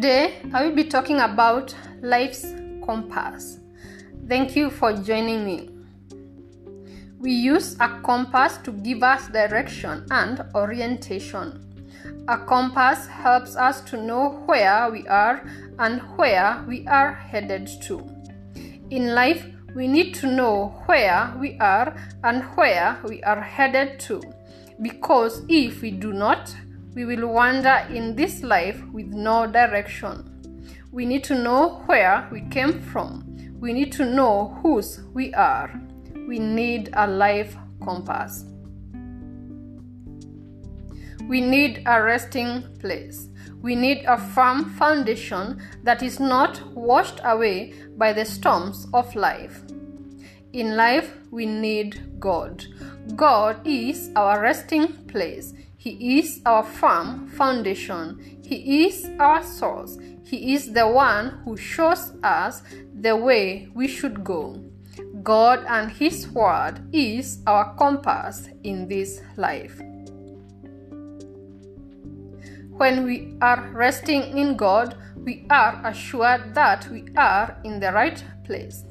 Today, I will be talking about life's compass. Thank you for joining me. We use a compass to give us direction and orientation. A compass helps us to know where we are and where we are headed to. In life, we need to know where we are and where we are headed to because if we do not, we will wander in this life with no direction. We need to know where we came from. We need to know whose we are. We need a life compass. We need a resting place. We need a firm foundation that is not washed away by the storms of life. In life, we need God. God is our resting place. He is our firm foundation. He is our source. He is the one who shows us the way we should go. God and His Word is our compass in this life. When we are resting in God, we are assured that we are in the right place.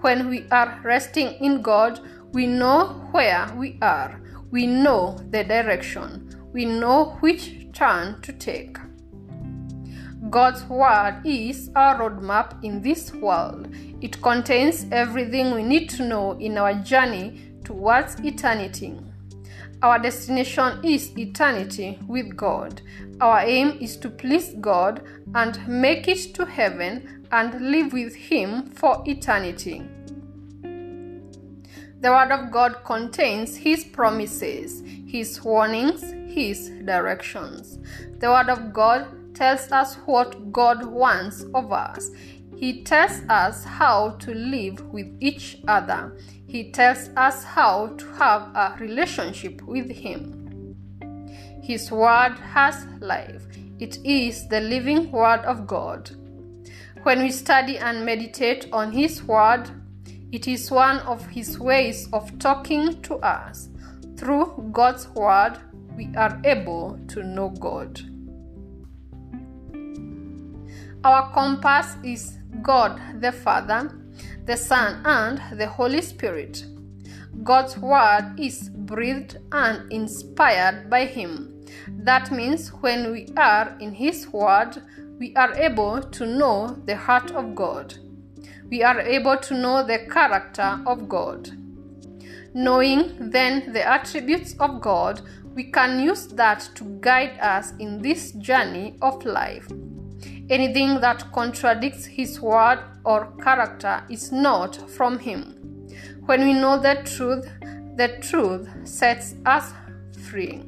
When we are resting in God, we know where we are. We know the direction. We know which turn to take. God's Word is our roadmap in this world. It contains everything we need to know in our journey towards eternity. Our destination is eternity with God. Our aim is to please God and make it to heaven and live with Him for eternity. The Word of God contains His promises, His warnings, His directions. The Word of God tells us what God wants of us. He tells us how to live with each other. He tells us how to have a relationship with Him. His Word has life, it is the living Word of God. When we study and meditate on His Word, it is one of His ways of talking to us. Through God's Word, we are able to know God. Our compass is God the Father, the Son, and the Holy Spirit. God's Word is breathed and inspired by Him. That means when we are in His Word, we are able to know the heart of God. We are able to know the character of God. Knowing then the attributes of God, we can use that to guide us in this journey of life. Anything that contradicts His word or character is not from Him. When we know the truth, the truth sets us free.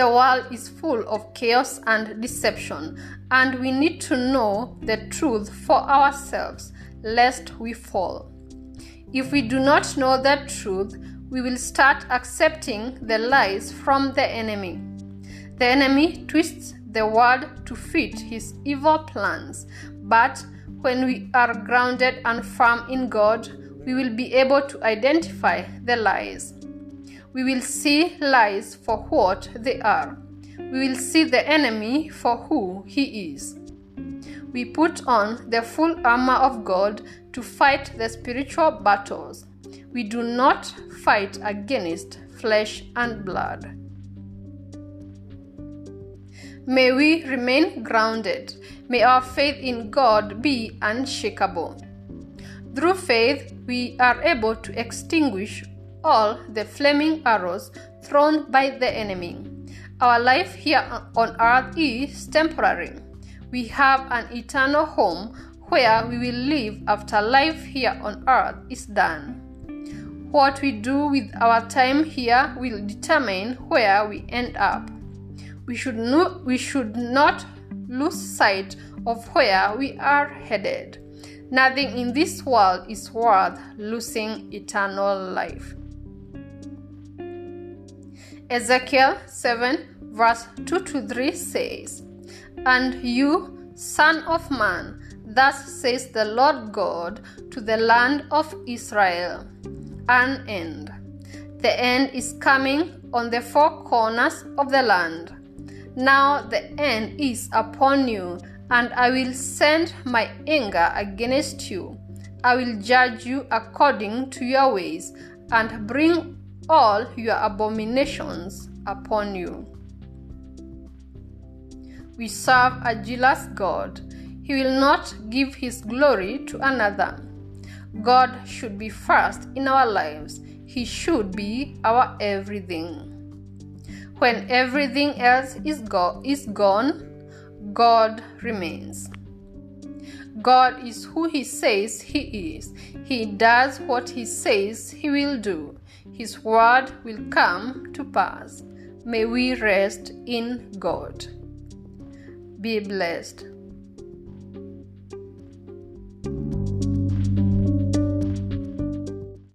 The world is full of chaos and deception, and we need to know the truth for ourselves lest we fall. If we do not know the truth, we will start accepting the lies from the enemy. The enemy twists the word to fit his evil plans, but when we are grounded and firm in God, we will be able to identify the lies. We will see lies for what they are. We will see the enemy for who he is. We put on the full armor of God to fight the spiritual battles. We do not fight against flesh and blood. May we remain grounded. May our faith in God be unshakable. Through faith, we are able to extinguish all the flaming arrows thrown by the enemy. Our life here on earth is temporary. We have an eternal home where we will live after life here on earth is done. What we do with our time here will determine where we end up. We should, no, we should not lose sight of where we are headed. Nothing in this world is worth losing eternal life. Ezekiel 7, verse 2 to 3 says, And you, son of man, thus says the Lord God to the land of Israel, an end. The end is coming on the four corners of the land. Now the end is upon you, and I will send my anger against you. I will judge you according to your ways, and bring all your abominations upon you. We serve a jealous God. He will not give his glory to another. God should be first in our lives. He should be our everything. When everything else is, go- is gone, God remains. God is who He says He is. He does what He says He will do. His word will come to pass. May we rest in God. Be blessed.